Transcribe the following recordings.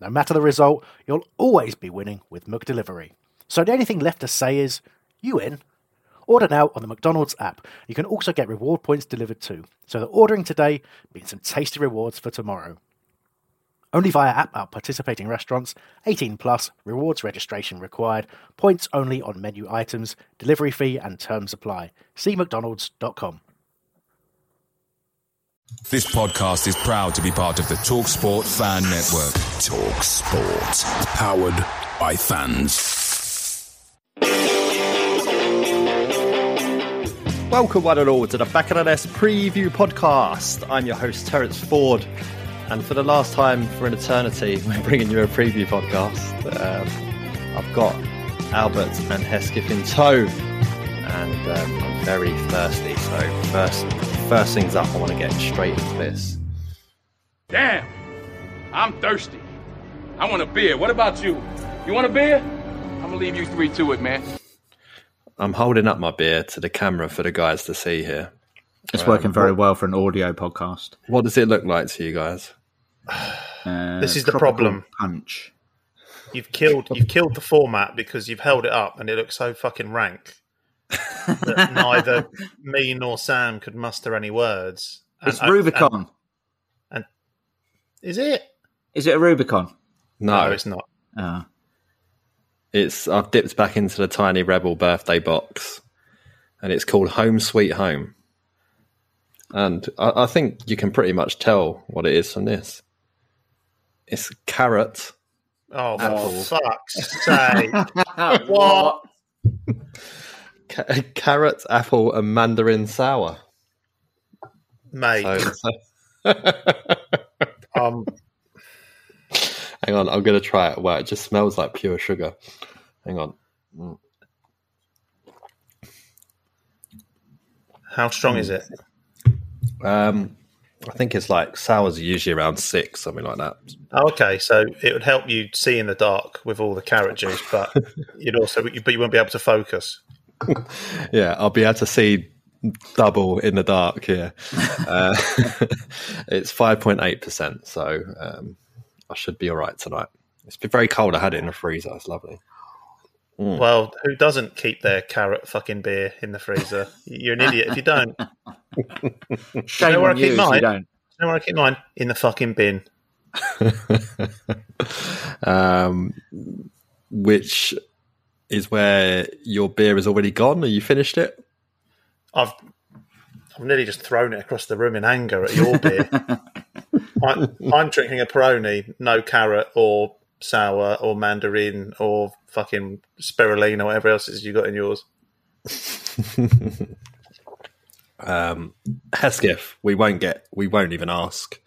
No matter the result, you'll always be winning with McDelivery. So the only thing left to say is, you in? Order now on the McDonald's app. You can also get reward points delivered too. So that ordering today means some tasty rewards for tomorrow. Only via app at participating restaurants. 18 plus. Rewards registration required. Points only on menu items. Delivery fee and terms apply. See mcdonalds.com. This podcast is proud to be part of the TalkSport Fan Network. TalkSport. Powered by fans. Welcome, one and all, to the Back of the Nest preview podcast. I'm your host, Terence Ford, and for the last time for an eternity, we're bringing you a preview podcast. Um, I've got Albert and Hesketh in tow, and um, I'm very thirsty. So first, first things up, I want to get straight into this. Damn, I'm thirsty. I want a beer. What about you? You want a beer? I'm gonna leave you three to it, man. I'm holding up my beer to the camera for the guys to see here. It's working very well for an audio podcast. What does it look like to you guys? Uh, This is the problem. Punch. You've killed you've killed the format because you've held it up and it looks so fucking rank that neither me nor Sam could muster any words. And- It's Rubicon. and- is it? Is it a Rubicon? No, No, it's not. Ah. It's I've dipped back into the tiny rebel birthday box, and it's called Home Sweet Home. And I, I think you can pretty much tell what it is from this. It's carrot, Oh, Apple. for fuck's sake! what? ca- carrot, apple, and mandarin sour. Mate, So, so- um, hang on, I'm gonna try it. Wow, it just smells like pure sugar. Hang on. how strong is it? Um, I think it's like sours are usually around six, something like that. Oh, okay, so it would help you see in the dark with all the carrot juice, but you'd also but you won't be able to focus. Yeah, I'll be able to see double in the dark here. uh, it's 5.8%, so um, I should be all right tonight. It's been very cold. I had it in the freezer. It's lovely. Well, who doesn't keep their carrot fucking beer in the freezer? You're an idiot if you don't. Shame know where on I you keep if mine? you don't. You know where I keep mine? In the fucking bin. um, which is where your beer is already gone. Are you finished it? I've I've nearly just thrown it across the room in anger at your beer. I, I'm drinking a Peroni, no carrot or sour or mandarin or fucking spirulina or whatever else is you got in yours. um, Hesketh, we won't get, we won't even ask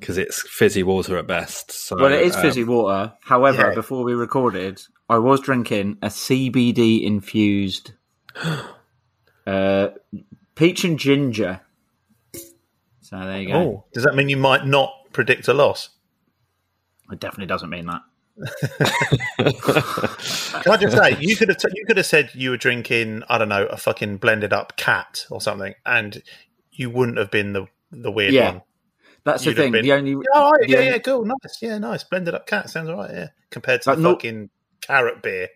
because it's fizzy water at best. So, Well, it is um, fizzy water. However, yeah. before we recorded, I was drinking a CBD infused uh, peach and ginger. So there you go. Oh, does that mean you might not predict a loss? It definitely doesn't mean that. Can I just say you could have t- you could have said you were drinking I don't know a fucking blended up cat or something, and you wouldn't have been the the weird Yeah. one. That's the You'd have thing. been- The only, Yeah, all right, the yeah, only- yeah, cool, nice, yeah, nice. Blended up cat sounds all right, yeah. Compared to Like, the no- fucking carrot beer.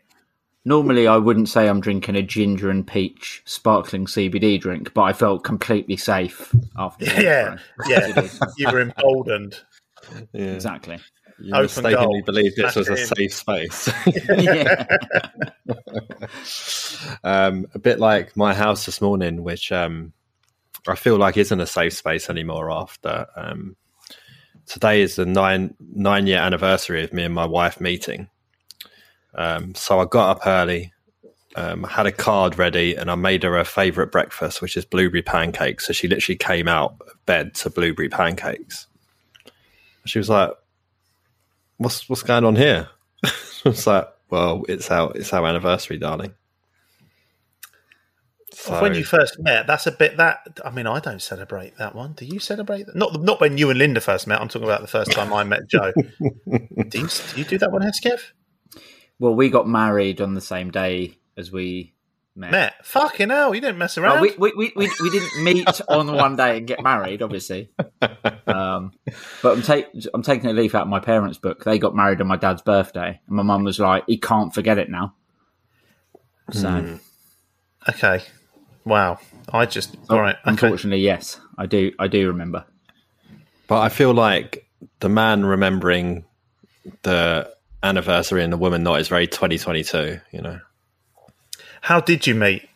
Normally, I wouldn't say I'm drinking a ginger and peach sparkling CBD drink, but I felt completely safe after. the Yeah, yeah. you were emboldened. Yeah. exactly. You Open mistakenly goal. believed this was a safe space. um, a bit like my house this morning, which um, I feel like isn't a safe space anymore. After um, today is the nine nine year anniversary of me and my wife meeting. Um, so I got up early, um, had a card ready, and I made her a favorite breakfast, which is blueberry pancakes. So she literally came out of bed to blueberry pancakes. She was like, "What's what's going on here?" I was like, "Well, it's our it's our anniversary, darling." So, when you first met, that's a bit that. I mean, I don't celebrate that one. Do you celebrate that? Not not when you and Linda first met. I'm talking about the first time I met Joe. do, you, do you do that one, Hesketh? Well, we got married on the same day as we met. Met? Fucking hell, you didn't mess Well, around. we, we, we, we, we didn't meet on one day and get married, obviously. Um, but I'm, ta- I'm taking a leaf out of my parents' book. They got married on my dad's birthday. And my mum was like, he can't forget it now. So, okay. Wow. I just oh, all right. Okay. unfortunately, yes, I do. I do remember. but I feel like the man remembering the anniversary and the woman not is very 2022. You know, How did you meet?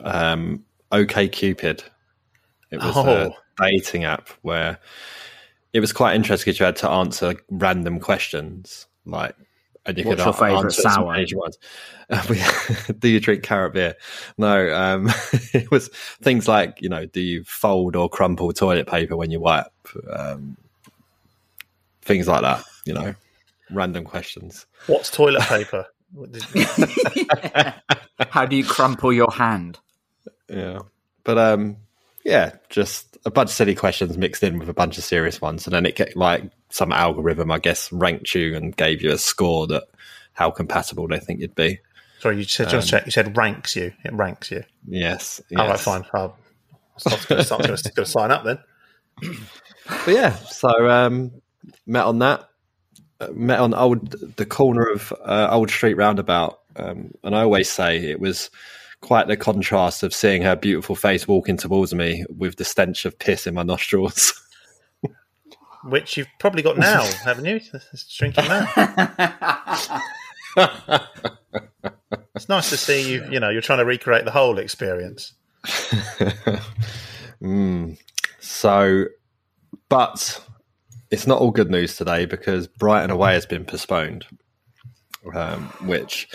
um, OK Cupid. It was Oh. a dating app where it was quite interesting because you had to answer random questions like. And you What's could your favourite answer some sour? major ones. Do you drink carrot beer? No. Um, it was things like you know, do you fold or crumple toilet paper when you wipe? Um, things like that. You know, random questions. What's toilet paper? How do you crumple your hand? Yeah. But um yeah, just a bunch of silly questions mixed in with a bunch of serious ones. And then it get like some algorithm, I guess, ranked you and gave you a score that how compatible they think you'd be. Sorry, you said just check. You said ranks you. It ranks you. Yes. All right, yes. fine. I'll, I'm going to sign up then. But yeah, so um met on that. Met on old the corner of uh, Old Street Roundabout. Um, and I always say it was quite the contrast of seeing her beautiful face walking towards me with the stench of piss in my nostrils. Which you've probably got now, haven't you? It's drinking that. it's nice to see you. You know, you're trying to recreate the whole experience. Mm. So, but it's not all good news today because Brighton away has been postponed, um, which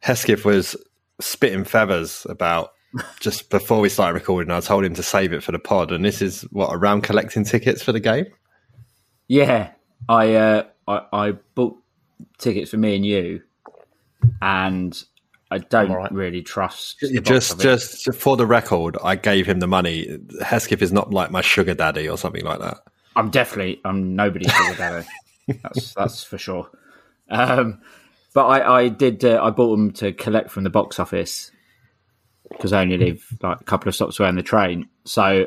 Hesketh was spitting feathers about just before we started recording. I told him to save it for the pod, and this is what around collecting tickets for the game. Yeah, I uh, I, I bought tickets for me and you, and I don't right. really trust. Just, just for the record, I gave him the money. Hesketh is not like my sugar daddy or something like that. I'm definitely I'm nobody's daddy. that's that's for sure. Um, but I I did uh, I bought them to collect from the box office because I only live like a couple of stops away on the train. So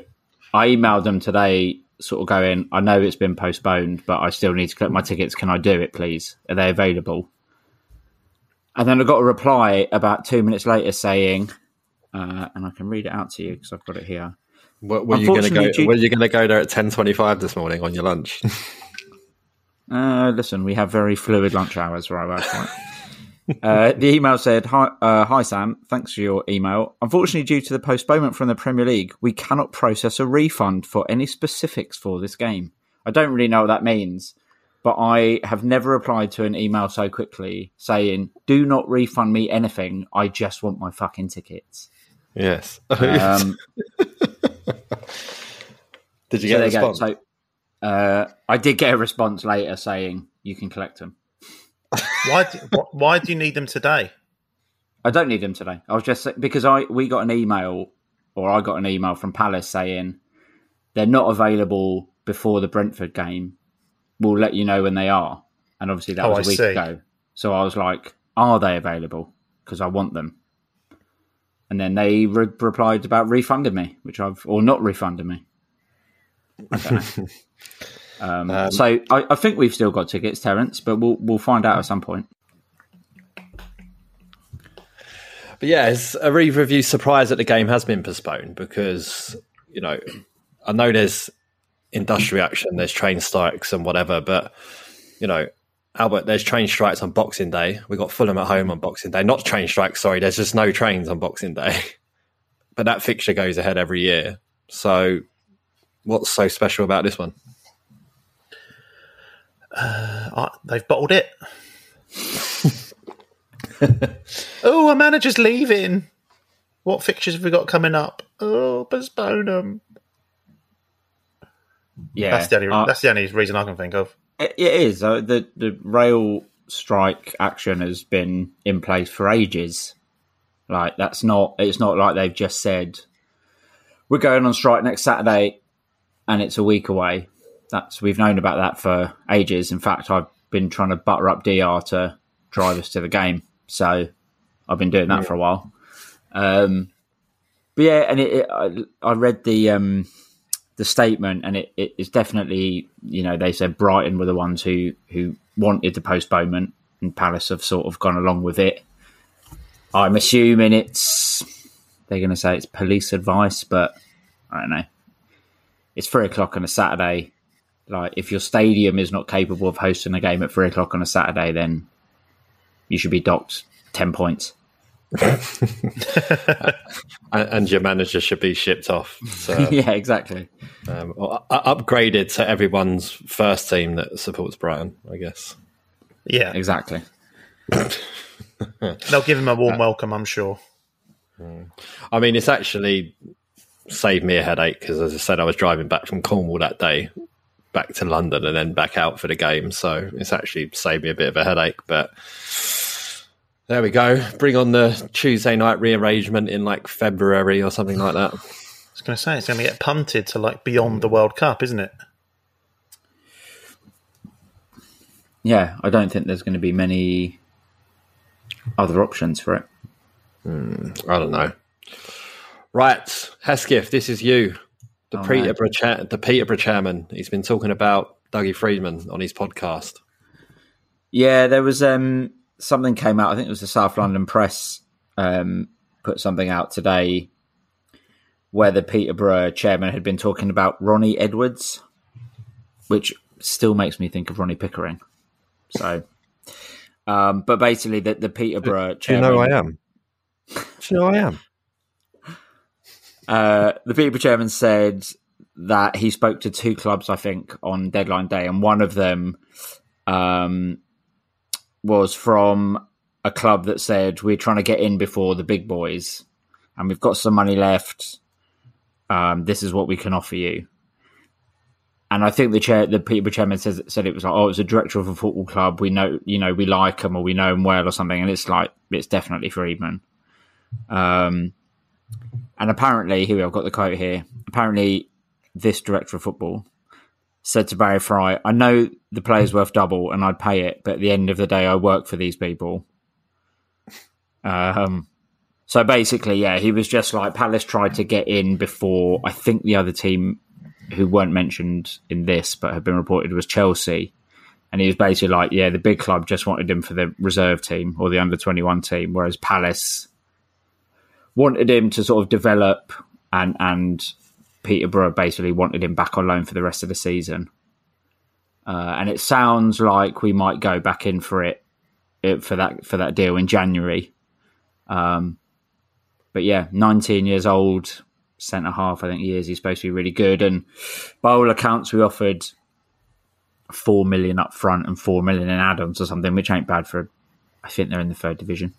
I emailed them today, sort of going, I know it's been postponed, but I still need to collect my tickets. Can I do it, please? Are they available? And then I got a reply about two minutes later saying, uh, and I can read it out to you because I've got it here. Were, were you going to go? Due- Were you going to go there at ten twenty-five this morning on your lunch? Uh, listen, we have very fluid lunch hours where I work. Right? uh, the email said, "Hi, uh, hi Sam. Thanks for your email. Unfortunately, due to the postponement from the Premier League, we cannot process a refund for any specifics for this game. I don't really know what that means, but I have never replied to an email so quickly saying, "Do not refund me anything. I just want my fucking tickets." yes. Um, Did you so get a there go. response? So uh, I did get a response later saying you can collect them. Why? Do, wh- why do you need them today? I don't need them today. I was just because I we got an email or I got an email from Palace saying they're not available before the Brentford game. We'll let you know when they are. And obviously that Oh, was a I week see. ago. So I was like, are they available? Because I want them. And then they re- replied about refunding me, which I've or not refunding me. I um, so I, I think we've still got tickets, Terence, but we'll we'll find out at some point. But yeah, it's a either of you surprised that the game has been postponed because you know I know there's industrial action, there's train strikes and whatever. But you know, Albert, there's train strikes on Boxing Day. We got Fulham at home on Boxing Day. Not train strikes, sorry. There's just no trains on Boxing Day. But that fixture goes ahead every year. So, what's so special about this one? Uh, they've bottled it. oh, a manager's leaving. What fixtures have we got coming up? Oh, postpone them. Yeah, That's the only. uh, that's the only reason I can think of. It, it is. Uh, the the rail strike action has been in place for ages. Like that's not. It's not like they've just said we're going on strike next Saturday, and it's a week away. That's we've known about that for ages. In fact, I've been trying to butter up Dr to drive us to the game. So I've been doing that for a while. Um, but yeah, and it, it, I, I read the um, the statement, and it, it is definitely you know they said Brighton were the ones who who wanted the postponement, and Palace have sort of gone along with it. I'm assuming it's they're going to say it's police advice, but I don't know. It's three o'clock on a Saturday. Like if your stadium is not capable of hosting a game at three o'clock on a Saturday, then you should be docked ten points. and, and your manager should be shipped off. So, yeah, exactly. Um, or u- upgraded to everyone's first team that supports Brighton, I guess. Yeah, Exactly. they'll give him a warm welcome. I'm sure. I mean, it's actually saved me a headache because, as I said, I was driving back from Cornwall that day, back to London, and then back out for the game. So it's actually saved me a bit of a headache. But there we go. Bring on the Tuesday night rearrangement in like February or something like that. I was going to say it's going to get punted to like beyond the World Cup, isn't it? Yeah, I don't think there's going to be many other options for it. I don't know. Right, Hesketh, this is you, the Oh, Peterborough cha- the Peterborough chairman. He's been talking about Dougie Freedman on his podcast. Yeah, there was um, something came out. I think it was the South London Press um, put something out today where the Peterborough chairman had been talking about Ronnie Edwards, which still makes me think of Ronnie Pickering. So, um, but basically, the, the Peterborough Do you chairman. know I am? Do you know I am? Uh, the Peterborough chairman said that he spoke to two clubs, I think, on deadline day, and one of them um, was from a club that said we're trying to get in before the big boys, and we've got some money left. Um, this is what we can offer you. And I think the chair, the Peterborough chairman says, said it was like, oh, it's a director of a football club. We know, you know, we like him or we know him well or something. And it's like, it's definitely Freedman. Um, and apparently, here I've got the quote here. Apparently, this director of football said to Barry Fry, I know the player's worth double and I'd pay it, but at the end of the day, I work for these people. Um, so basically, yeah, he was just like Palace tried to get in before I think the other team who weren't mentioned in this but have been reported was Chelsea. And he was basically like, yeah, the big club just wanted him for the reserve team or the under 21 team, whereas Palace wanted him to sort of develop and and Peterborough basically wanted him back on loan for the rest of the season. Uh, and it sounds like we might go back in for it, it for that for that deal in January. Um, but yeah, 19 years old, centre half. I think he is. He's supposed to be really good. And by all accounts, we offered four million up front and four million in add-ons or something, which ain't bad for. I think they're in the third division.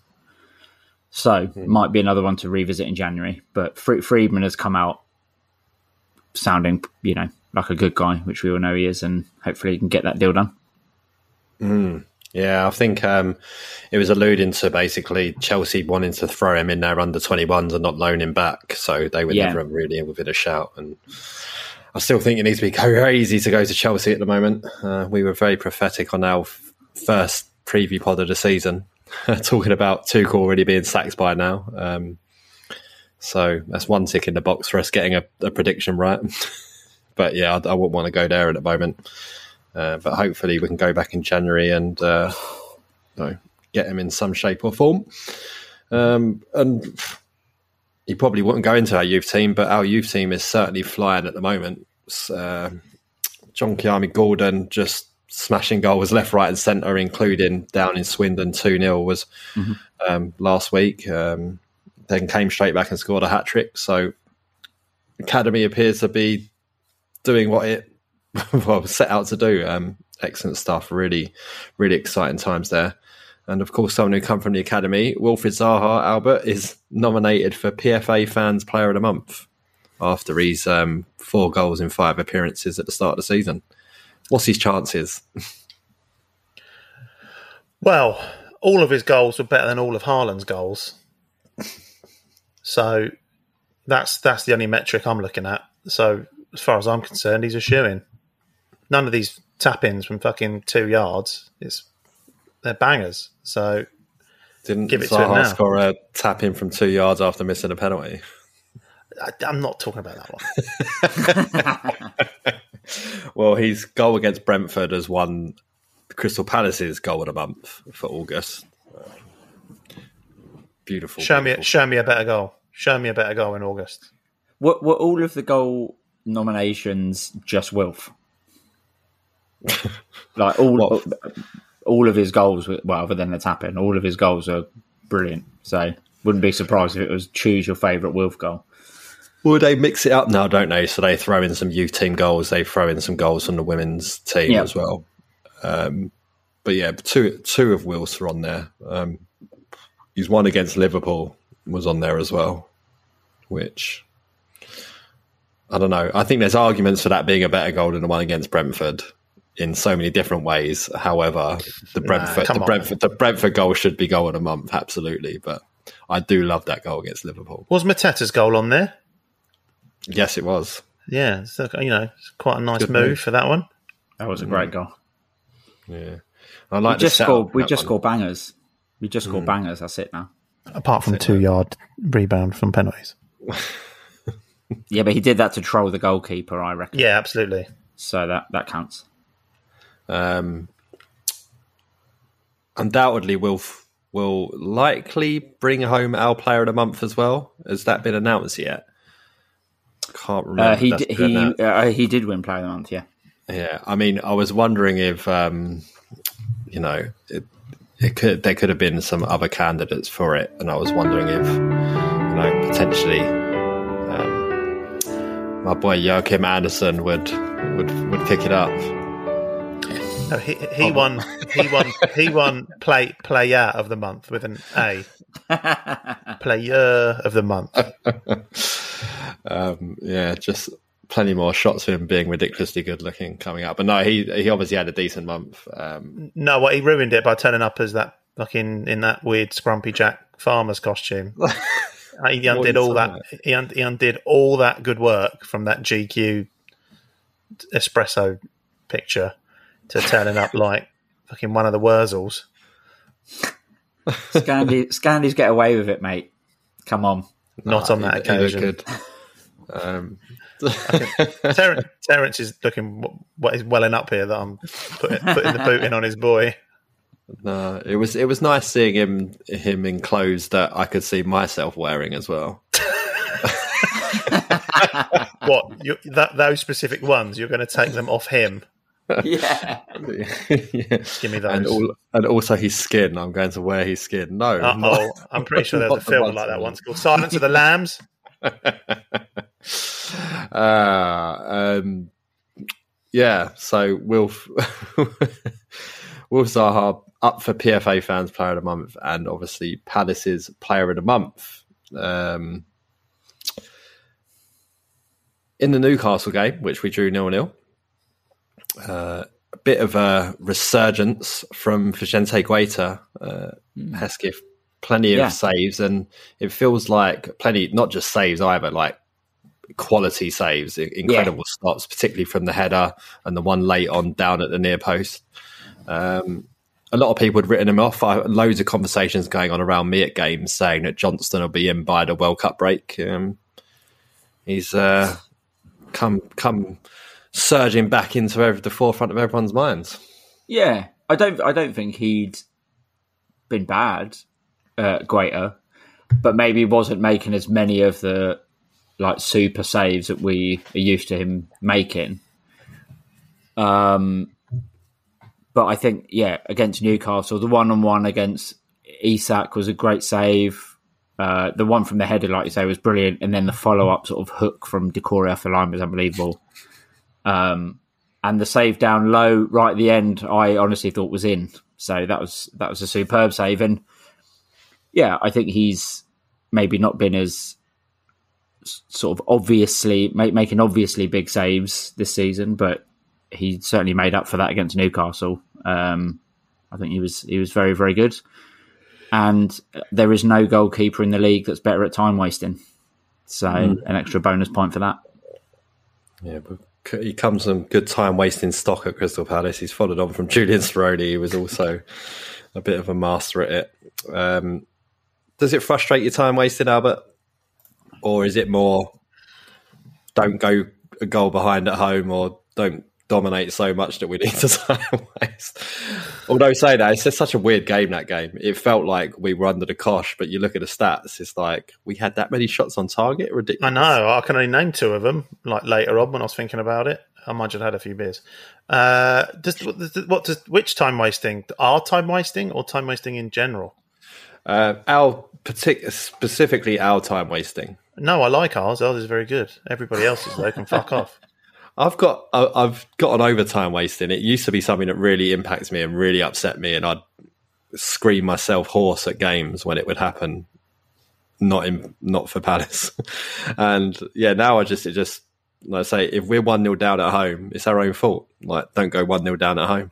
So mm-hmm. might be another one to revisit in January. But Freedman has come out sounding, you know, like a good guy, which we all know he is, and hopefully he can get that deal done. Mm. Yeah, I think um, it was alluding to basically Chelsea wanting to throw him in their under 21s and not loan him back. So they were Yeah. never really within a shout. And I still think it needs to be crazy to go to Chelsea at the moment. Uh, we were very prophetic on our f- first preview pod of the season, talking about Tuchel already being sacked by now. Um, so that's one tick in the box for us getting a, a prediction right. but yeah, I, I wouldn't want to go there at the moment. Uh, but hopefully we can go back in January and uh, you know, get him in some shape or form. Um, and he probably wouldn't go into our youth team, but our youth team is certainly flying at the moment. Uh, John-Kymani Gordon just smashing goals left, right, and centre, including down in Swindon 2 0 was um, last week. Um, then came straight back and scored a hat trick. So, Academy appears to be doing what it well set out to do. Um, excellent stuff. Really, really exciting times there. And of course, someone who come from the academy, Wilfried Zaha Albert, is nominated for PFA Fans Player of the Month after his um, four goals in five appearances at the start of the season. What's his chances? Well, all of his goals were better than all of Haaland's goals. So that's that's the only metric I'm looking at. So as far as I'm concerned, he's a shoe in. None of these tap ins from fucking two yards is they're bangers. So Didn't Give it to him Zaha now. score a tap in from two yards after missing a penalty? I, I'm not talking about that one. Well, his goal against Brentford has won Crystal Palace's goal of the month for August. Beautiful. show me show me a better goal. Show me a better goal in August. Were, were all of the goal nominations just Wilf? like all, all, all of his goals, were- well, other than the tapping, all of his goals are brilliant. So wouldn't be surprised if it was choose your favourite Wilf goal. Will they mix it up now, don't they? So they throw in some youth team goals, they throw in some goals from the women's team Yeah. as well. Um, but yeah, two two of Will's are on there. Um, his one against Liverpool was on there as well, which I don't know. I think there's arguments for that being a better goal than the one against Brentford in so many different ways. However, the Brentford come the on. Brentford the Brentford goal should be goal of the month, absolutely. But I do love that goal against Liverpool. Was Mateta's goal on there? Yes, it was. Yeah, so, you know, it's quite a nice move, move. for that one. That was a great goal. Yeah, I like the just setup scored. We just one. scored bangers. We just scored hmm. bangers. That's it now. Apart from two yard rebound from penalties. Yeah, but he did that to troll the goalkeeper, I reckon. Yeah, absolutely. So that that counts. Um, undoubtedly, will will likely bring home our player of the month as well. Has that been announced yet? Can't remember. Uh, he d- he uh, he did win Player of the Month. Yeah. Yeah, I mean, I was wondering if um, you know it, it could there could have been some other candidates for it, and I was wondering if you know potentially um, my boy Joachim Andersen would would would pick it up. No, he he won he won he won play player of the month with an A. player of the month. um, yeah, just plenty more shots of him being ridiculously good looking coming up. But no, he he obviously had a decent month. Um, No, what he ruined it by turning up as that fucking in that weird Scrumpy Jack farmer's costume. Uh, he undid all that. He, un- he undid all that good work from that GQ espresso picture to turning up like fucking one of the Wurzels. Scandi Scandis get away with it, mate. Come on. Not on that he- he occasion. good. Um, Terence, Terence is looking what is welling up here that I'm putting, putting the boot in on his boy. no, it was it was nice seeing him him in clothes that I could see myself wearing as well. What you, that those specific ones? You're going to take them off him? Yeah. yeah. Give me those. And, all, and also his skin. I'm going to wear his skin. No, not- I'm pretty sure there's a not film like that I once called Silence of the Lambs. uh, um, yeah, so Wilf Wilf Zaha up for PFA fans player of the month and obviously Palace's player of the month. Um, in the Newcastle game, which we drew nil nil, uh, a bit of a resurgence from Vicente Guaita. Uh, Hesketh, plenty of Yeah. saves, and it feels like plenty, not just saves either, like quality saves, incredible stops, particularly from the header and the one late on down at the near post. Um, a lot of people had written him off. I, loads of conversations going on around me at games saying that Johnstone will be in by the World Cup break. Um, he's uh, come come surging back into every, the forefront of everyone's minds. Yeah. I don't I don't think he'd been bad, uh Guaita, but maybe wasn't making as many of the like super saves that we are used to him making. Um, but I think, yeah, against Newcastle, the one on one against Isak was a great save. Uh, the one from the header, like you say, was brilliant, and then the follow up sort of hook from Doucouré off the line was unbelievable. Um, and the save down low right at the end, I honestly thought was in. So that was that was a superb save, and yeah, I think he's maybe not been as sort of obviously make, making obviously big saves this season, but he certainly made up for that against Newcastle. Um, I think he was he was very very good, and there is no goalkeeper in the league that's better at time wasting. So Mm. an extra bonus point for that. Yeah, but he comes from good time wasting stock at Crystal Palace. He's followed on from Julian Speroni, who was also a bit of a master at it. Um, does it frustrate your time wasted, Albert? Or is it more don't go a goal behind at home or don't dominate so much that we need to time waste? Although saying that, it's just such a weird game, that game. It felt like we were under the cosh, but you look at the stats, it's like we had that many shots on target. Ridiculous. I know. I can only name two of them. Like later on, when I was thinking about it, I might have had a few beers. Uh, does, what does which time wasting? Our time wasting or time wasting in general? Uh, our partic- specifically our time wasting. No, I like ours. Ours is very good. Everybody else's though can fuck off. I've got I- I've got an overtime wasting. It used to be something that really impacts me and really upset me, and I'd scream myself hoarse at games when it would happen. Not in not for Palace, and yeah, now I just it just like I say if we're one 0 down at home, it's our own fault. Like don't go one 0 down at home.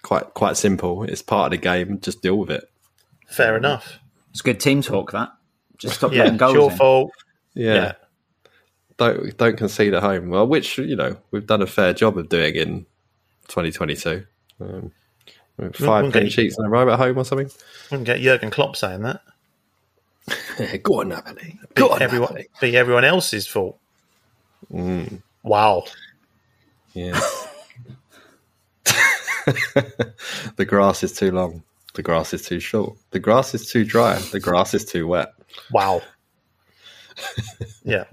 Quite quite simple. It's part of the game. Just deal with it. Fair enough. It's good team talk. That just stop Yeah, letting it's goals. your in. fault. Yeah. Yeah. Don't don't concede at home. Well, which you know we've done a fair job of doing in 2022. Um, five clean sheets in a row at home or something. Wouldn't get Jurgen Klopp saying that. Go on, Napoli. Be Go on, everyone, Napoli. be everyone else's fault. Mm, Wow. yeah. the grass is too long. The grass is too short. The grass is too dry. The grass is too wet. Wow. yeah.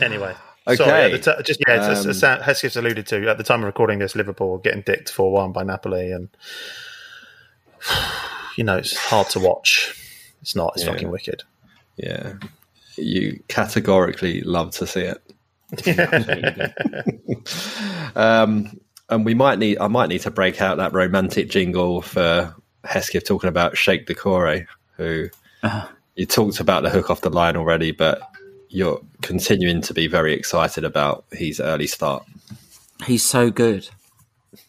Anyway. Okay. Sorry, t- just yeah, as, Um, as Sam- Hesketh's alluded to at the time of recording this, Liverpool getting dicked four one by Napoli, and you know it's hard to watch. It's not. It's Yeah. fucking wicked. Yeah. You categorically love to see it. um, and we might need, I might need to break out that romantic jingle for Hesketh talking about Cheick Doucouré, who you talked about the hook off the line already, but you're continuing to be very excited about his early start. He's so good.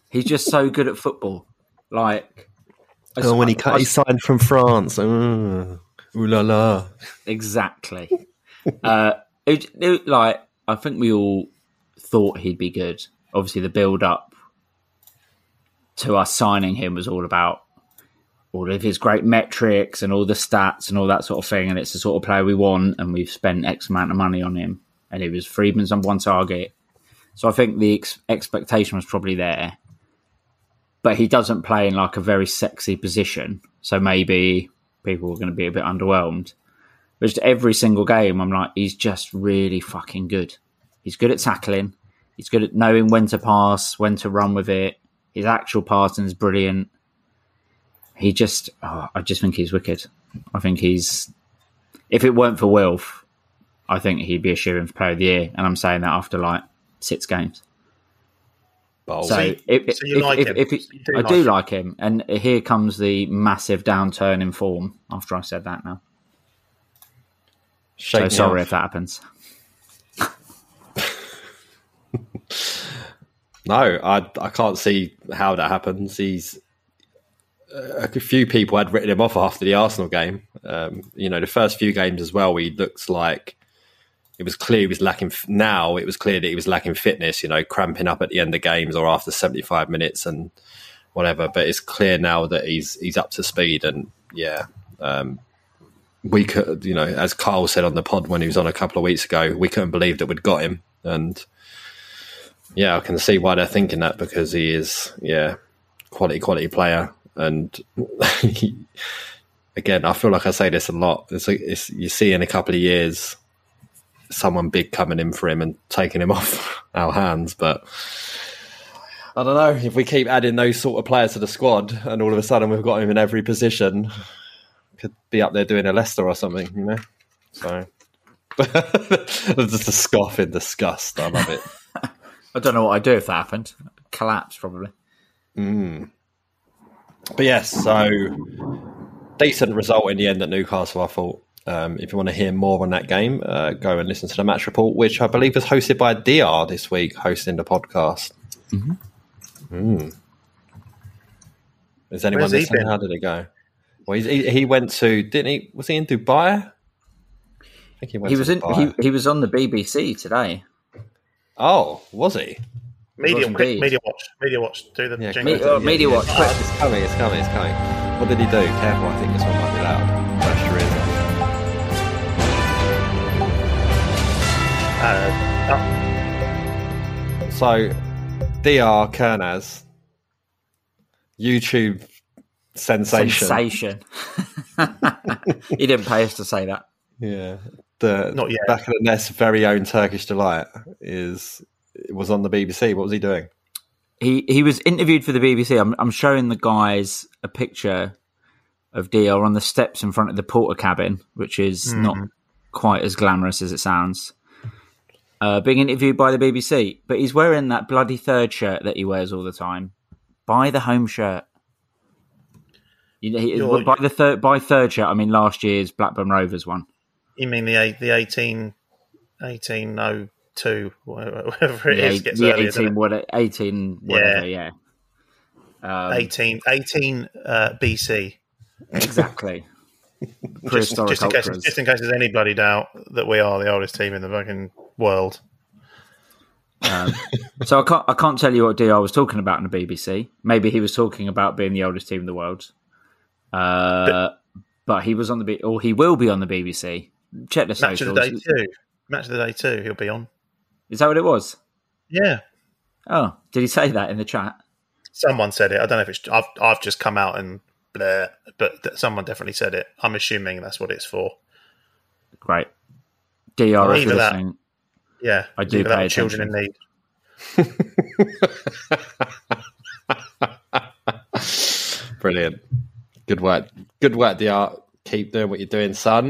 He's just so good at football. Like, Oh, when he I- cut his sign from France. Mm. Ooh la la. Exactly. uh, it, it- like I think we all thought he'd be good. Obviously, the build up to us signing him was all about all of his great metrics and all the stats and all that sort of thing. And it's the sort of player we want, and we've spent X amount of money on him. And he was Freedman's number one target. So I think the ex- expectation was probably there. But he doesn't play in like a very sexy position. So maybe people were going to be a bit underwhelmed. But just every single game, I'm like, he's just really fucking good. He's good at tackling. He's good at knowing when to pass, when to run with it. His actual passing is brilliant. He just, oh, I just think he's wicked. I think he's, if it weren't for Wilf, I think he'd be a shoe in for player of the year. And I'm saying that after like six games. Bold. So, So if, so you if- like if- him? if it- You do I like do him? like him, and here comes the massive downturn in form. After I said that, now, Cheick so sorry off. if that happens. No, I I can't see how that happens. He's a few people had written him off after the Arsenal game. Um, you know, the first few games as well, he looks like it was clear he was lacking. Now it was clear that he was lacking fitness. You know, cramping up at the end of games or after seventy five minutes and whatever. But it's clear now that he's he's up to speed and yeah. Um, we could, you know, as Carl said on the pod when he was on a couple of weeks ago, we couldn't believe that we'd got him, and yeah, I can see why they're thinking that because he is, yeah, quality, quality player. And again, I feel like I say this a lot. It's, like it's you see in a couple of years someone big coming in for him and taking him off our hands, but I don't know if we keep adding those sort of players to the squad, and all of a sudden we've got him in every position. Could be up there doing a Leicester or something, you know. So just a scoff in disgust. I love it. I don't know what I'd do if that happened. Collapse, probably. Mm. But yes, so decent result in the end at Newcastle. I thought. Um, if you want to hear more on that game, uh, go and listen to the match report, which I believe was hosted by Dr this week, hosting the podcast. Mm-hmm. Mm. Is anyone Where's listening? How did it go? Well, he's, he he went to didn't he? Was he in Dubai? I think he went. He to was in. He, he was on the BBC today. Oh, was he? Media, was indeed. media watch, media watch. Do the Yeah, jingle. Me- uh, media watch. Oh, it's coming. It's coming. It's coming. What did he do? Careful! I think this one might be loud. Pressure your ears. Uh, oh, So, Dr. Kernaz, YouTube sensation. Sensation. he didn't pay us to say that. Yeah, the Not yet. back of the nest very own Turkish delight is was on the BBC. What was he doing? He he was interviewed for the BBC. I'm I'm showing the guys a picture of Dr on the steps in front of the porter cabin, which is not quite as glamorous as it sounds. Uh, being interviewed by the BBC, but he's wearing that bloody third shirt that he wears all the time. Buy the home shirt. You know, he, by the third by third shirt, I mean last year's Blackburn Rovers one. you mean the eight, the 18, 1802, whatever it the, is, gets the earlier, 18, it? what, 18 whatever, yeah. Um, 18, 18 uh, BC. Exactly. Just, just, in case, just in case there's any bloody doubt that we are the oldest team in the fucking world. Um, so I can't I can't tell you what DR was talking about in the BBC. Maybe he was talking about being the oldest team in the world. Uh, but, he was on the B- or he will be on the BBC. Check the Match of the day two. Match of the day two. He'll be on. Is that what it was? Yeah. Oh, did he say that in the chat? Someone said it. I don't know if it's. I've I've just come out and bleh, but th- someone definitely said it. I'm assuming that's what it's for. Great. DR, if Either you're that- listening, Yeah, I do Either that children in need. Brilliant. Good work. Good work, Dr. Keep doing what you're doing, son.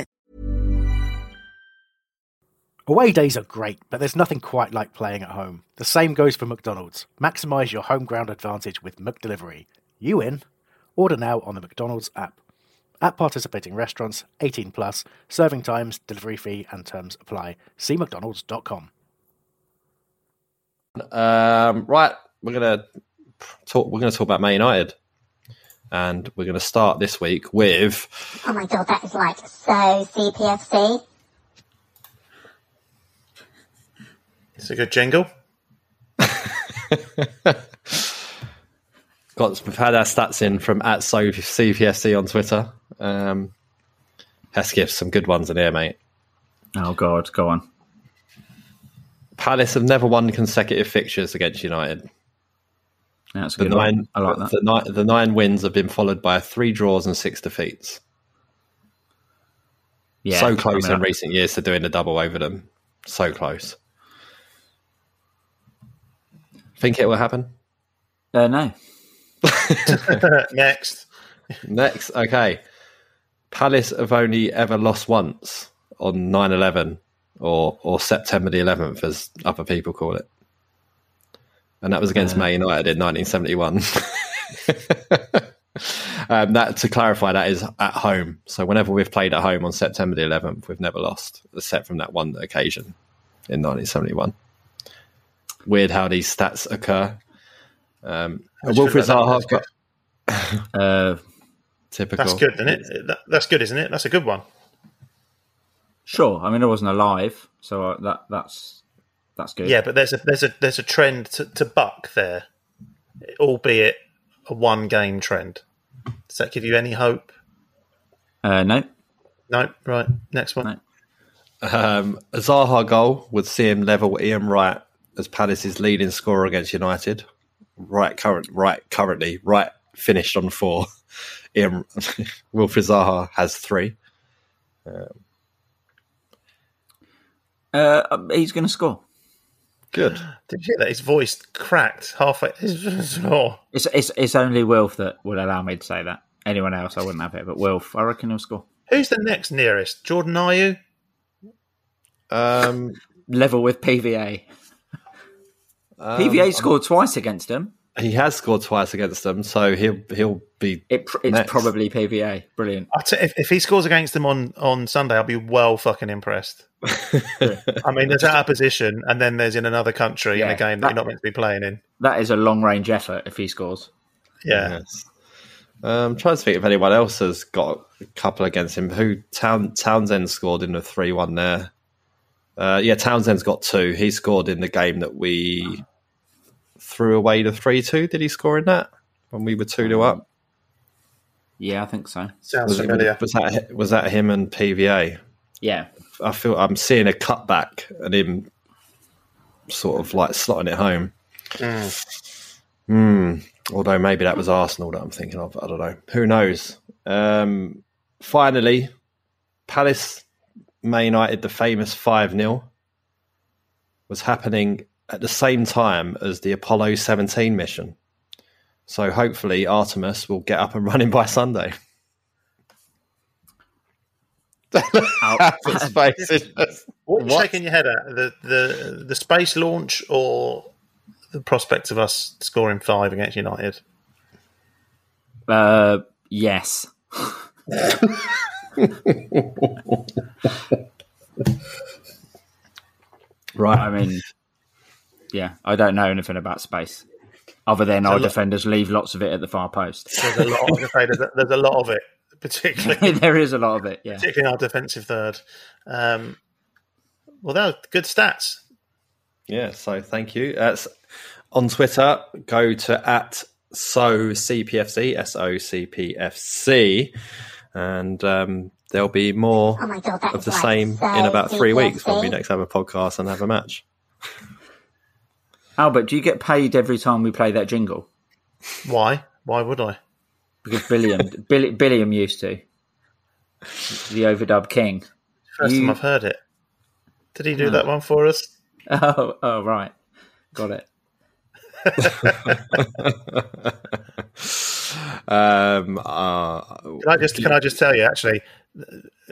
Away days are great, but there's nothing quite like playing at home. The same goes for McDonald's. Maximise your home ground advantage with McDelivery. You in? Order now on the McDonald's app. At participating restaurants, 18 plus, serving times, delivery fee, and terms apply. See McDonald's.com. Um, right, we're gonna talk. We're gonna talk about Man United, and we're gonna start this week with Oh my god, that is like so CPFC. It's a good jingle. got we've had our stats in from at so CPFC on Twitter. Um, Hesketh, some good ones in here, mate. Oh God, go on. Palace have never won consecutive fixtures against United. That's a The good one. nine, I like that. the, nine, the nine wins have been followed by three draws and six defeats. Yeah, so close I mean, in recent years to doing the double over them. So close. Think it will happen? Uh, no. Next. Next, okay. Palace have only ever lost once on 9 11 or, or September the 11th, as other people call it. And that was against Man United in 1971. um, that To clarify, that is at home. So whenever we've played at home on September the 11th, we've never lost, except from that one occasion in 1971. Weird how these stats occur. Um, Which Wilfried Zaha that's got Uh, typical. That's good, isn't it? That, that's good, isn't it? That's a good one. sure. I mean, I wasn't alive, so uh, that that's That's good. Yeah, but there's a there's a there's a trend to, to buck there, albeit a one game trend. Does that give you any hope? Uh, no. No. Right. Next one. Um, a Zaha goal would see him level Ian Wright as Palace's leading scorer against United. Right, current, right, currently, right, finished on four. Ian Wilfried Zaha has three. Um, Uh, he's going to score. Good. Did you hear that? His voice cracked halfway. Oh. It's, it's it's only Wilf that would allow me to say that. Anyone else, I wouldn't have it. But Wilf, I reckon he'll score. Who's the next nearest? Jordan Ayew? Um, Level with PVA. Um, PVA scored twice against him. He has scored twice against them, so he'll he'll be. It, it's next. probably PVA. Brilliant. I'll t- if, if he scores against them on, on Sunday, I'll be well fucking impressed. I mean, there's out of position, and then there's in another country in a game that, that- you're not meant to be playing in. That is a long range effort if he scores. Yeah. Yes. Um, I'm trying to think if anyone else has got a couple against him. Who Town, Townsend scored in the three one there. Uh, yeah, Townsend's got two. He scored in the game that we threw away the three two. Did he score in that when we were two 0 up? Yeah, I think so. Sounds Was, it- familiar. was that was that him and PVA? Yeah. I feel I'm seeing a cutback and him sort of like slotting it home. Hmm. Although maybe that was Arsenal that I'm thinking of. I don't know. Who knows? Um, finally, Palace Man United, the famous 5 0, was happening at the same time as the Apollo 17 mission. So hopefully Artemis will get up and running by Sunday. His face is just- What are you What? shaking your head at? The, the the space launch or the prospect of us scoring five against United? Uh, yes. Right. I mean, yeah, I don't know anything about space other than So our look- defenders leave lots of it at the far post. There's a lot. I say, there's, a, there's a lot of it, particularly there is a lot of it. Yeah. particularly our defensive third. Um, well, that was good stats. Yeah, so thank you. Uh, on Twitter, go to at so CPFC, S O C P F C, and um, there'll be more Oh God, of is the like same so in about three weeks when we CPFC. next have a podcast and have a match. Albert, do you get paid every time we play that jingle? Why? Why would I? Because Billiam, Bill, Billiam used to. The overdub king. First You- time I've heard it. Did he do Oh. that one for us? Oh, oh, right. Got it. Um, uh, Can I just can I just tell you actually,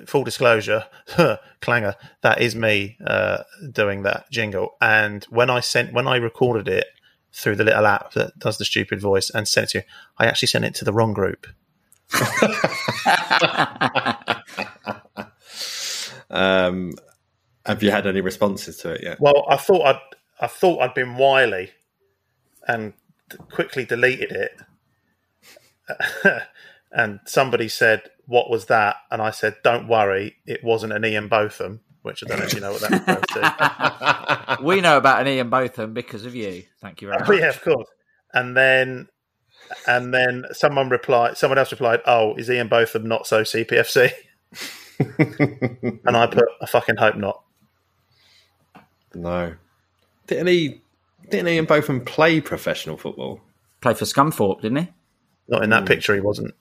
full disclosure, clanger that is me uh, doing that jingle. And when I sent when I recorded it through the little app that does the stupid voice and sent it to you, I actually sent it to the wrong group. um, have you had any responses to it yet? Well, I thought I'd I thought I'd been wily and quickly deleted it. and somebody said, "What was that?" And I said, "Don't worry, it wasn't an Ian Botham." Which I don't know if you know what that refers to. We know about an Ian Botham because of you. Thank you very Oh, much. yeah, of course. And then, and then someone replied. Someone else replied, "Oh, is Ian Botham not so CPFC?" and I put, "I fucking hope not." No. Didn't he? Didn't Ian Botham play professional football? Play for Scunthorpe, didn't he? Not in that hmm. picture. He wasn't.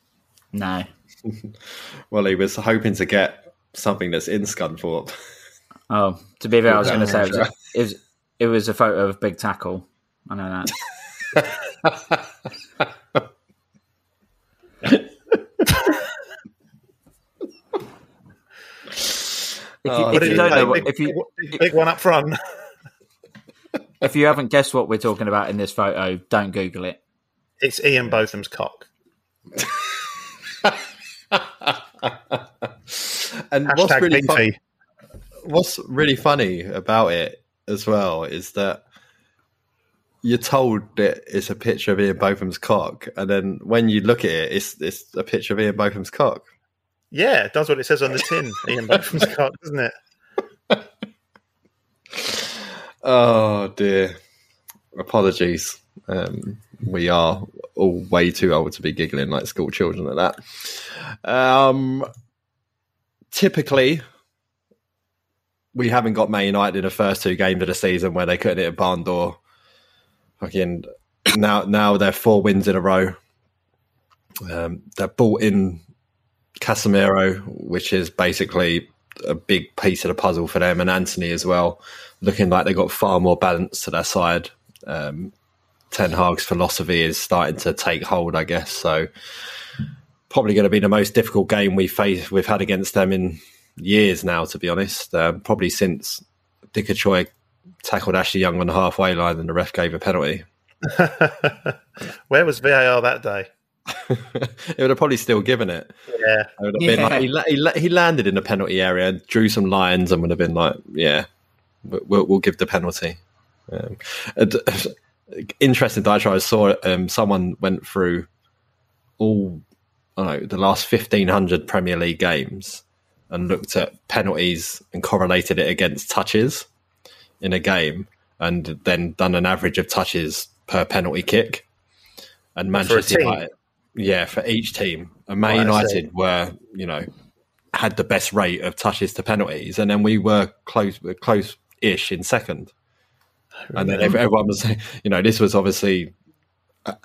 No. Well, he was hoping to get something that's in Scunthorpe. Oh, to be fair, I was going to say it was, a, it was it was a photo of Big Tackle. I know that. If you, Oh, if you don't know, what, big, if you big- big one up front. if you haven't guessed what we're talking about in this photo, don't Google it. It's Ian Botham's cock. And what's really, beefy. what's really funny about it as well is that you're told that it's a picture of Ian Botham's cock, and then when you look at it, it's it's a picture of Ian Botham's cock. Yeah, it does what it says on the tin. Ian Botham's cock, doesn't it? Oh dear. Apologies. Um, we are all way too old to be giggling like school children at that. Um, typically, we haven't got Man United in the first two games of the season where they couldn't hit a barn door. Fucking now, now they're four wins in a row. Um, they've bought in Casemiro, which is basically a big piece of the puzzle for them, and Antony as well, looking like they've got far more balance to their side. Um, Ten Hag's philosophy is starting to take hold, I guess. So probably going to be the most difficult game we face we've had against them in years now. To be honest, um, probably since Dikgacoi tackled Ashley Young on the halfway line and the ref gave a penalty. Where was VAR that day? it would have probably still given it. Yeah, it would have been like, he, he, he, landed in the penalty area, and drew some lines, and would have been like, "Yeah, we'll, we'll give the penalty." Um, interesting diatribe. I saw um, someone went through all I don't know the last fifteen hundred Premier League games and looked at penalties and correlated it against touches in a game, and then done an average of touches per penalty kick. And Manchester United, yeah, for each team, and Man United were you know had the best rate of touches to penalties, and then we were close, close-ish in second. And then everyone was, saying, you know, this was obviously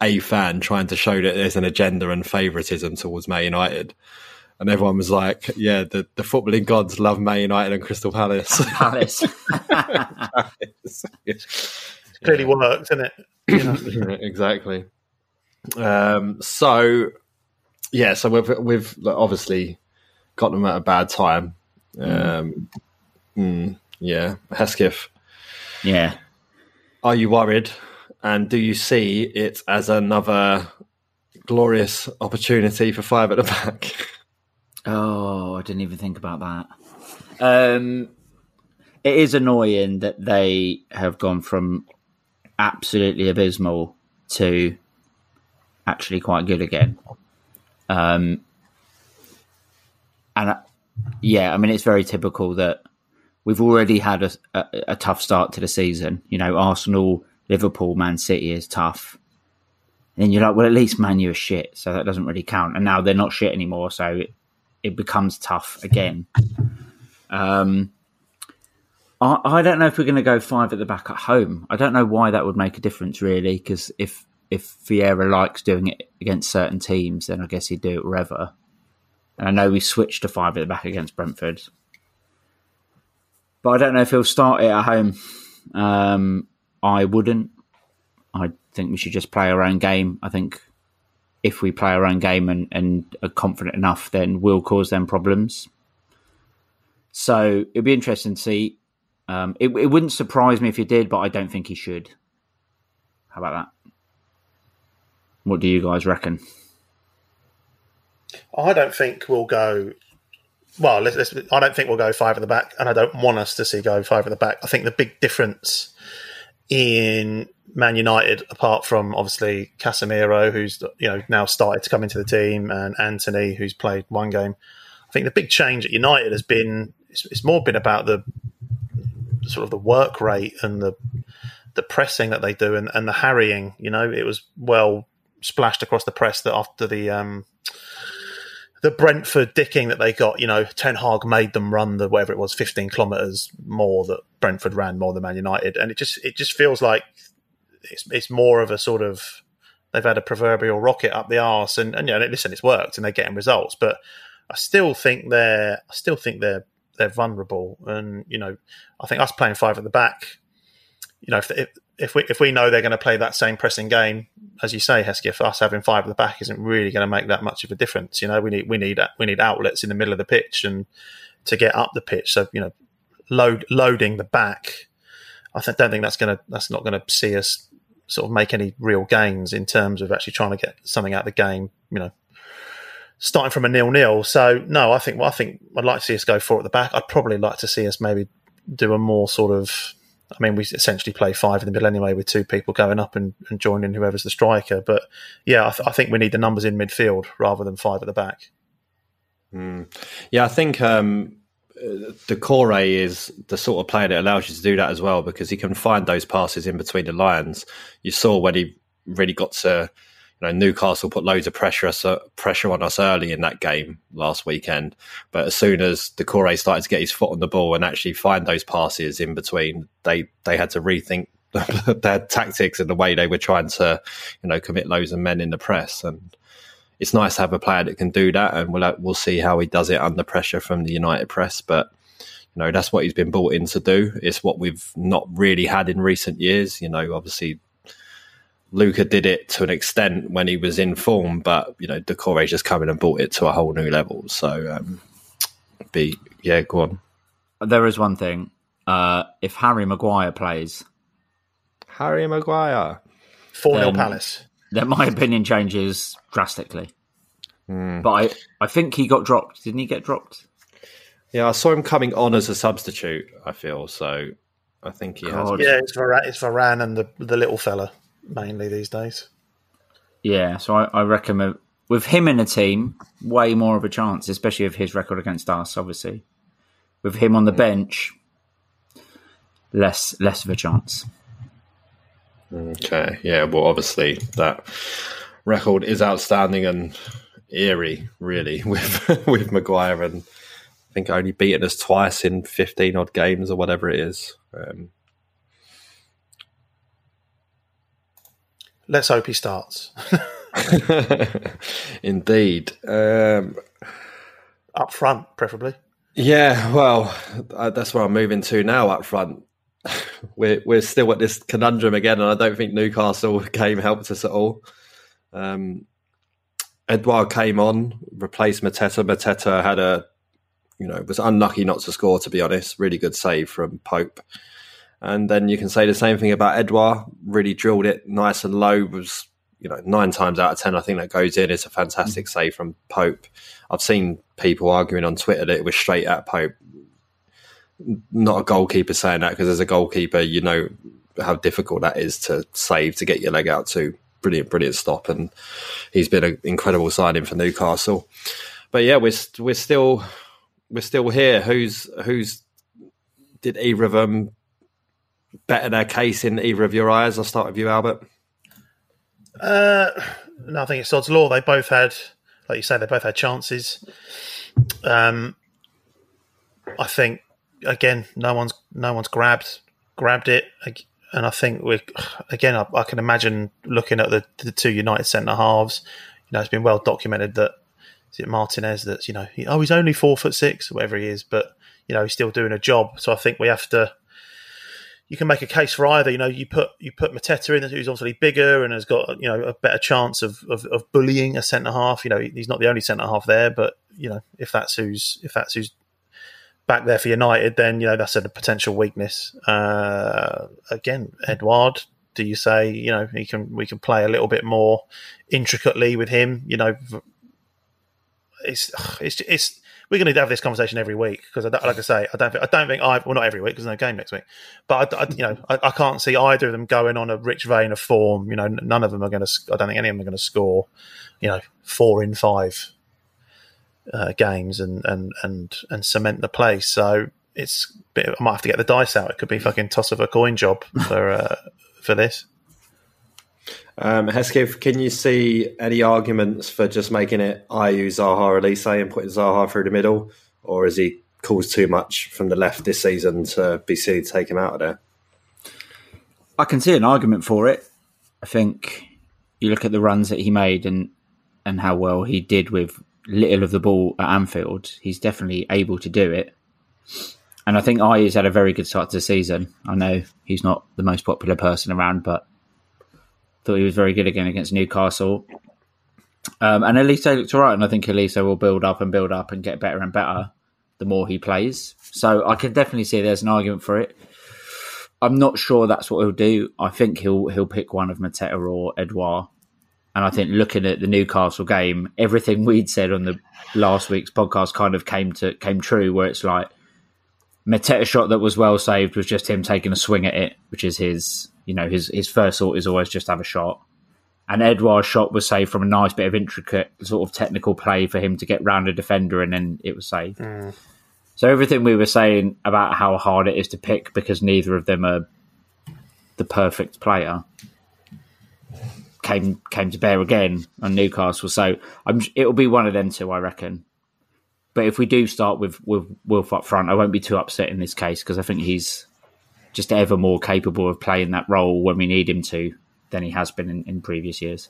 a fan trying to show that there's an agenda and favouritism towards Man United. And everyone was like, yeah, the, the footballing gods love Man United and Crystal Palace. Palace. Palace. Clearly worked, isn't it? You know? exactly. Um, so, yeah, so we've, we've obviously got them at a bad time. Um, mm, yeah, Hesketh. Yeah. Are you worried? And do you see it as another glorious opportunity for five at the back? Oh, I didn't even think about that. Um, it is annoying that they have gone from absolutely abysmal to actually quite good again. Um, and uh, yeah, I mean, it's very typical that we've already had a, a, a, tough start to the season. You know, Arsenal, Liverpool, Man City is tough. And you're like, well, at least Man U are shit, so that doesn't really count. And now they're not shit anymore, so it, it becomes tough again. Um, I, I don't know if we're going to go five at the back at home. I don't know why that would make a difference, really, because if if Vieira likes doing it against certain teams, then I guess he'd do it wherever. And I know we switched to five at the back against Brentford, but I don't know if he'll start it at home. Um, I wouldn't. I think we should just play our own game. I think if we play our own game and, and are confident enough, then we'll cause them problems. So it'd be interesting to see. Um, it, it wouldn't surprise me if he did, but I don't think he should. How about that? What do you guys reckon? I don't think we'll go well, let's, let's, I don't think we'll go five at the back, and I don't want us to see go five at the back. I think the big difference in Man United, apart from obviously Casemiro, who's you know now started to come into the team, and Antony, who's played one game, I think the big change at United has been it's, it's more been about the sort of the work rate and the the pressing that they do and, and the harrying. You know, it was well splashed across the press that after the um, the Brentford dicking that they got, you know, Ten Hag made them run the whatever it was, fifteen kilometres more that Brentford ran more than Man United, and it just it just feels like it's it's more of a sort of they've had a proverbial rocket up the arse, and and you know, listen, it's worked, and they're getting results, but I still think they're I still think they're they're vulnerable, and you know, I think us playing five at the back, you know, if, if if we if we know they're going to play that same pressing game, as you say, Heskey, for us having five at the back isn't really going to make that much of a difference. You know, we need we need we need outlets in the middle of the pitch and to get up the pitch. So you know, load loading the back. I th- don't think that's going to that's not going to see us sort of make any real gains in terms of actually trying to get something out of the game. You know, starting from a nil nil. So no, I think well, I think I'd like to see us go four at the back. I'd probably like to see us maybe do a more sort of I mean, we essentially play five in the middle anyway, with two people going up and, and joining whoever's the striker. But yeah, I, th- I, think we need the numbers in midfield rather than five at the back. Mm. Yeah, I think um, Doucouré is the sort of player that allows you to do that as well because he can find those passes in between the lines. You saw when he really got to, know, Newcastle put loads of pressure us, uh, pressure on us early in that game last weekend. But as soon as Doucouré started to get his foot on the ball and actually find those passes in between, they they had to rethink their tactics and the way they were trying to, you know, commit loads of men in the press and it's nice to have a player that can do that, and we'll uh, we'll see how he does it under pressure from the United press. But you know that's what he's been brought in to do. It's what we've not really had in recent years. You know, obviously Luca did it to an extent when he was in form, but you know Doucouré just come in and brought it to a whole new level. So, um, be yeah, go on. There is one thing. Uh, if Harry Maguire plays, Harry Maguire, four 0 Palace then my opinion changes drastically. Mm. But I, I think he got dropped. Didn't he get dropped? Yeah, I saw him coming on as a substitute. I feel so. I think he God. has. Yeah, it's Varane, it's Varane and the the little fella mainly these days. Yeah, so I, I reckon with him in a team, way more of a chance, especially with his record against us. Obviously, with him on the bench, less less of a chance. Okay, yeah. Well, obviously that record is outstanding and eerie, really, with with Maguire, and I think only beaten us twice in fifteen odd games or whatever it is. Um, Let's hope he starts. Indeed. Um, up front, preferably. Yeah, well, uh, that's where I'm moving to now. Up front, we're we're still at this conundrum again, and I don't think Newcastle game helped us at all. Um, Edouard came on, replaced Mateta. Mateta had a, you know, was unlucky not to score. To be honest, really good save from Pope. And then you can say the same thing about Edouard. Really drilled it nice and low. Was you know nine times out of ten, I think that goes in. It's a fantastic mm-hmm. save from Pope. I've seen people arguing on Twitter that it was straight at Pope not a goalkeeper saying that because as a goalkeeper, you know how difficult that is to save to get your leg out to. Brilliant, brilliant stop, and he's been an incredible signing for Newcastle. But yeah, we're we're still we're still here. Who's who's did either of them better their case in either of your eyes? I'll start with you, Albert. Uh, no, I think it's odds law. They both had, like you say, they both had chances. Um, I think again, no one's no one's grabbed grabbed it, and I think we again, I, I, can imagine looking at the, the two United centre halves. You know, it's been well documented that is it Martinez that's you know he, oh he's only four foot six whatever he is, but you know he's still doing a job. So I think we have to. You can make a case for either. You know, you put you put Mateta in, who's obviously bigger and has got you know a better chance of, of, of bullying a centre half. You know, he's not the only centre half there, but you know if that's who's if that's who's back there for United, then you know that's a potential weakness. Uh, again, Edouard, do you say you know he can we can play a little bit more intricately with him? You know, it's it's it's we're going to have this conversation every week because, like I say, I don't think I don't think I well not every week because there's no game next week, but I, I you know I, I, can't see either of them going on a rich vein of form. You know, none of them are going to. I don't think any of them are going to score. You know, four in five uh, games and, and and and cement the place. So it's bit, I might have to get the dice out. It could be fucking toss of a coin job for uh, for this. Um, Hesketh, can you see any arguments for just making it Ayew Zaha Olise and putting Zaha through the middle, or has he caused too much from the left this season to be silly to take him out of there? I can see an argument for it. I think you look at the runs that he made and and how well he did with little of the ball at Anfield, he's definitely able to do it. And I think Ayew's had a very good start to the season. I know he's not the most popular person around, but thought he was very good again against Newcastle. Um, and Olise looked all right, and I think Olise will build up and build up and get better and better the more he plays. So I can definitely see there's an argument for it. I'm not sure that's what he'll do. I think he'll he'll pick one of Mateta or Edouard and I think looking at the Newcastle game, everything we'd said on the last week's podcast kind of came to came true. Where it's like Mateta shot that was well saved was just him taking a swing at it, which is his you know his his first thought is always just have a shot. And Edouard's shot was saved from a nice bit of intricate sort of technical play for him to get round a defender, and then it was saved. Mm. So everything we were saying about how hard it is to pick because neither of them are the perfect player came came to bear again on Newcastle. So I'm, it'll be one of them two, I reckon. But if we do start with with Wilf up front, I won't be too upset in this case because I think he's just ever more capable of playing that role when we need him to than he has been in, in previous years.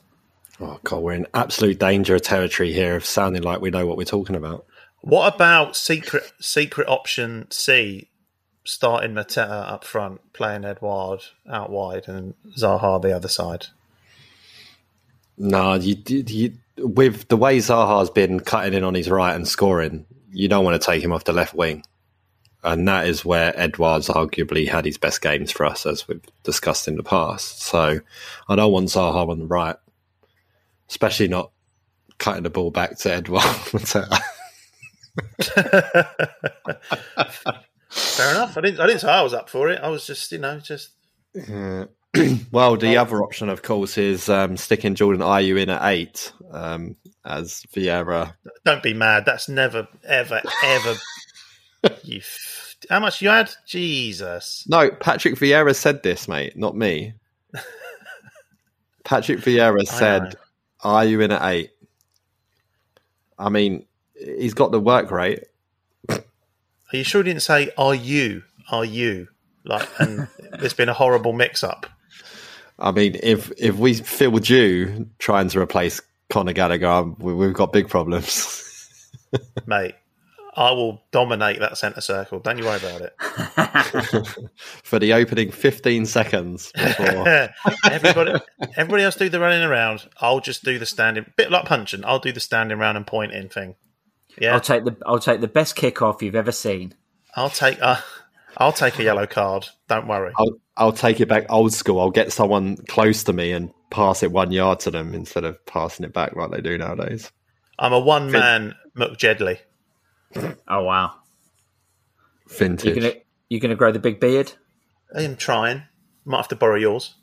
Oh God, we're in absolute danger of territory here of sounding like we know what we're talking about. What about secret secret option C, starting Mateta up front, playing Edouard out wide, and Zaha the other side? No, you, you with the way Zaha's been cutting in on his right and scoring, you don't want to take him off the left wing, and that is where Edouard's arguably had his best games for us, as we've discussed in the past. So I don't want Zaha on the right, especially not cutting the ball back to Edouard. Fair enough. I didn't. I didn't say I was up for it. I was just, you know, just. Yeah. well, the other option, of course, is um, sticking Jordan Ayew in at eight um, as Vieira. Don't be mad. That's never, ever, ever. you. How much you had? Jesus. No, Patrick Vieira said this, mate, not me. Patrick Vieira said, "Are you in at eight? I mean, he's got the work rate. Are you sure he didn't say, "Are you? Are you?" Like, and there's been a horrible mix-up. I mean, if if we filled you trying to replace Conor Gallagher, um, we've got big problems, mate. I will dominate that centre circle. Don't you worry about it. For the opening 15 seconds before. everybody, everybody else do the running around. I'll just do the standing, bit like punching. I'll do the standing around and pointing thing. Yeah, I'll take the I'll take the best kickoff you've ever seen. I'll take uh, I'll take a yellow card. Don't worry. I'll, I'll take it back old school. I'll get someone close to me and pass it one yard to them instead of passing it back like they do nowadays. I'm a one man McJedley. Oh wow! Vintage. You gonna you gonna grow the big beard? I am trying. Might have to borrow yours.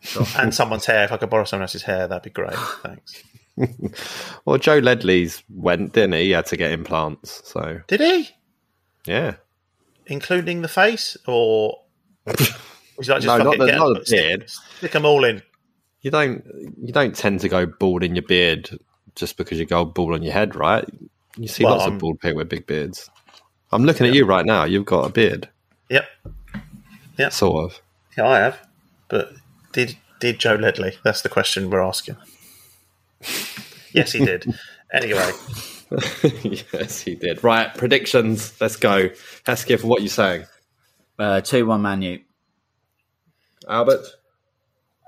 Sure. and someone's hair. If I could borrow someone else's hair, that'd be great. Thanks. well, Joe Ledley's went, didn't he? He had to get implants. So did he? Yeah, including the face, or was that just no, not the, get, not the beard. Stick, stick them all in. You don't. You don't tend to go bald in your beard just because you go bald on your head, right? You see well, lots I'm, of bald people with big beards. I'm looking yeah. at you right now. You've got a beard. Yep. Yep. Sort of. Yeah, I have. But did did Joe Ledley? That's the question we're asking. yes, he did. Anyway. yes, he did. Right, predictions. Let's go. Hesketh, what you're you saying? Uh, 2 1 Manu. Albert?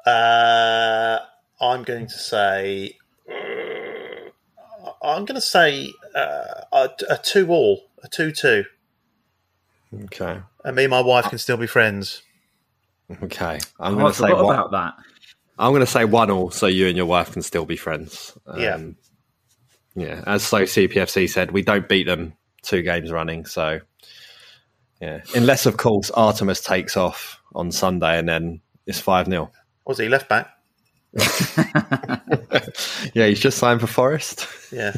Uh, I'm going to say I'm going to say uh, a, a two all, a two two. Okay. And me and my wife can still be friends. Okay. I'm oh, going to say one, about that. I'm going to say one all, so you and your wife can still be friends. Um, yeah. Yeah. As so CPFC said, we don't beat them two games running. So yeah, unless of course Artemis takes off on Sunday and then it's five 0 Was he left back? yeah, he's just signed for Forest. Yeah,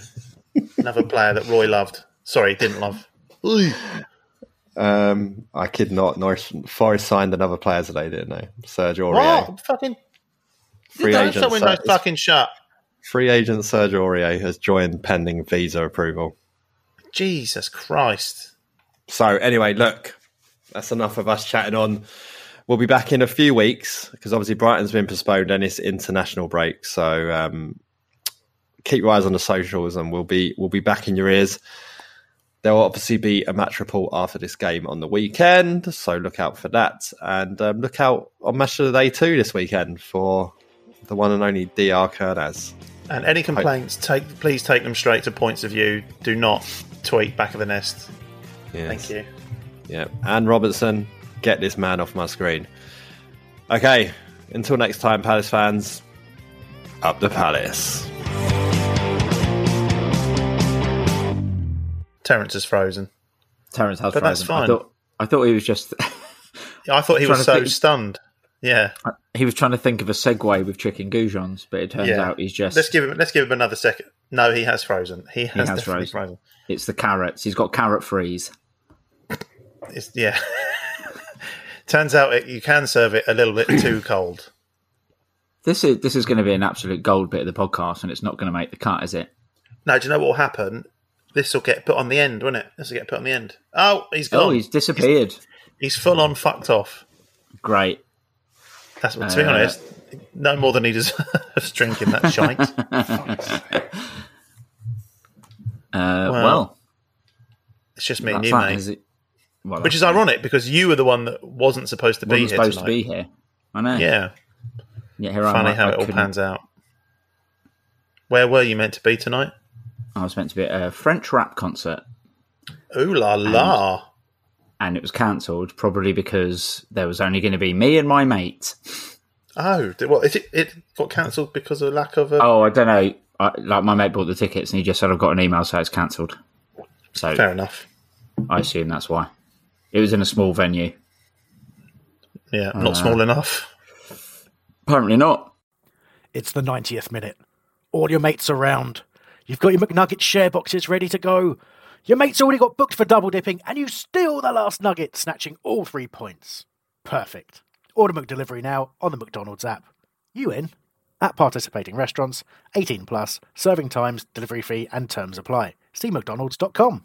another player that Roy loved. Sorry, didn't love. Um, I kid not. North Forest signed another player today, didn't they? Serge Aurier. What? Fucking free agent. Ser- fucking shut. Free agent Serge Aurier has joined pending visa approval. Jesus Christ. So anyway, look, that's enough of us chatting on We'll be back in a few weeks because obviously Brighton's been postponed and it's international break. So um, keep your eyes on the socials, and we'll be we'll be back in your ears. There will obviously be a match report after this game on the weekend, so look out for that, and um, look out on Match of the Day too this weekend for the one and only Dr. Kurnaz. And any complaints, take please take them straight to points of view. Do not tweet back of the nest. Yes. Thank you. Yeah, and Robertson, get this man off my screen. Okay, until next time, Palace fans, up the Palace. Terence is frozen. Terence has but frozen. that's fine. I thought, I thought he was just. I thought he was so stunned. Yeah. Uh, he was trying to think of a segue with chicken goujons, but it turns yeah. out he's just. Let's give him. Let's give him another second. No, he has frozen. He he has, has frozen. frozen. It's the carrots. He's got carrot freeze. It's, yeah. Turns out it, you can serve it a little bit too cold. This is this is going to be an absolute gold bit of the podcast, and it's not going to make the cut, is it? Now, do you know what will happen? This will get put on the end, won't it? This will get put on the end. Oh, he's gone. Oh, he's disappeared. He's, he's full on fucked off. Great. That's what, to be Uh, honest, no more than he deserves drinking that shite. Uh, well, it's just me and you, that, mate. Well, Which is ironic because you were the one that wasn't supposed to be wasn't here supposed tonight. to be here. I know. Yeah. Yeah, here I Funny am. how I it all couldn't- pans out. Where were you meant to be tonight? I was meant to be at a French rap concert, Ooh la la! and it was cancelled probably because there was only going to be me and my mate. Oh? Is it, it got cancelled because of lack of a. Oh, I don't know. I, like my mate bought the tickets, and he just said I've got an email, so it's cancelled. So Fair enough. I assume that's why. It was in a small venue. Yeah, not Uh, small enough. Apparently not. It's the 90th minute. All your mates around. You've got your McNugget share boxes ready to go. Your mate's already got booked for double dipping, and you steal the last nugget, snatching all three points. Perfect. Order McDelivery now on the McDonald's app. You in? At participating restaurants, 18 plus, serving times, delivery fee, and terms apply. See McDonald's.com.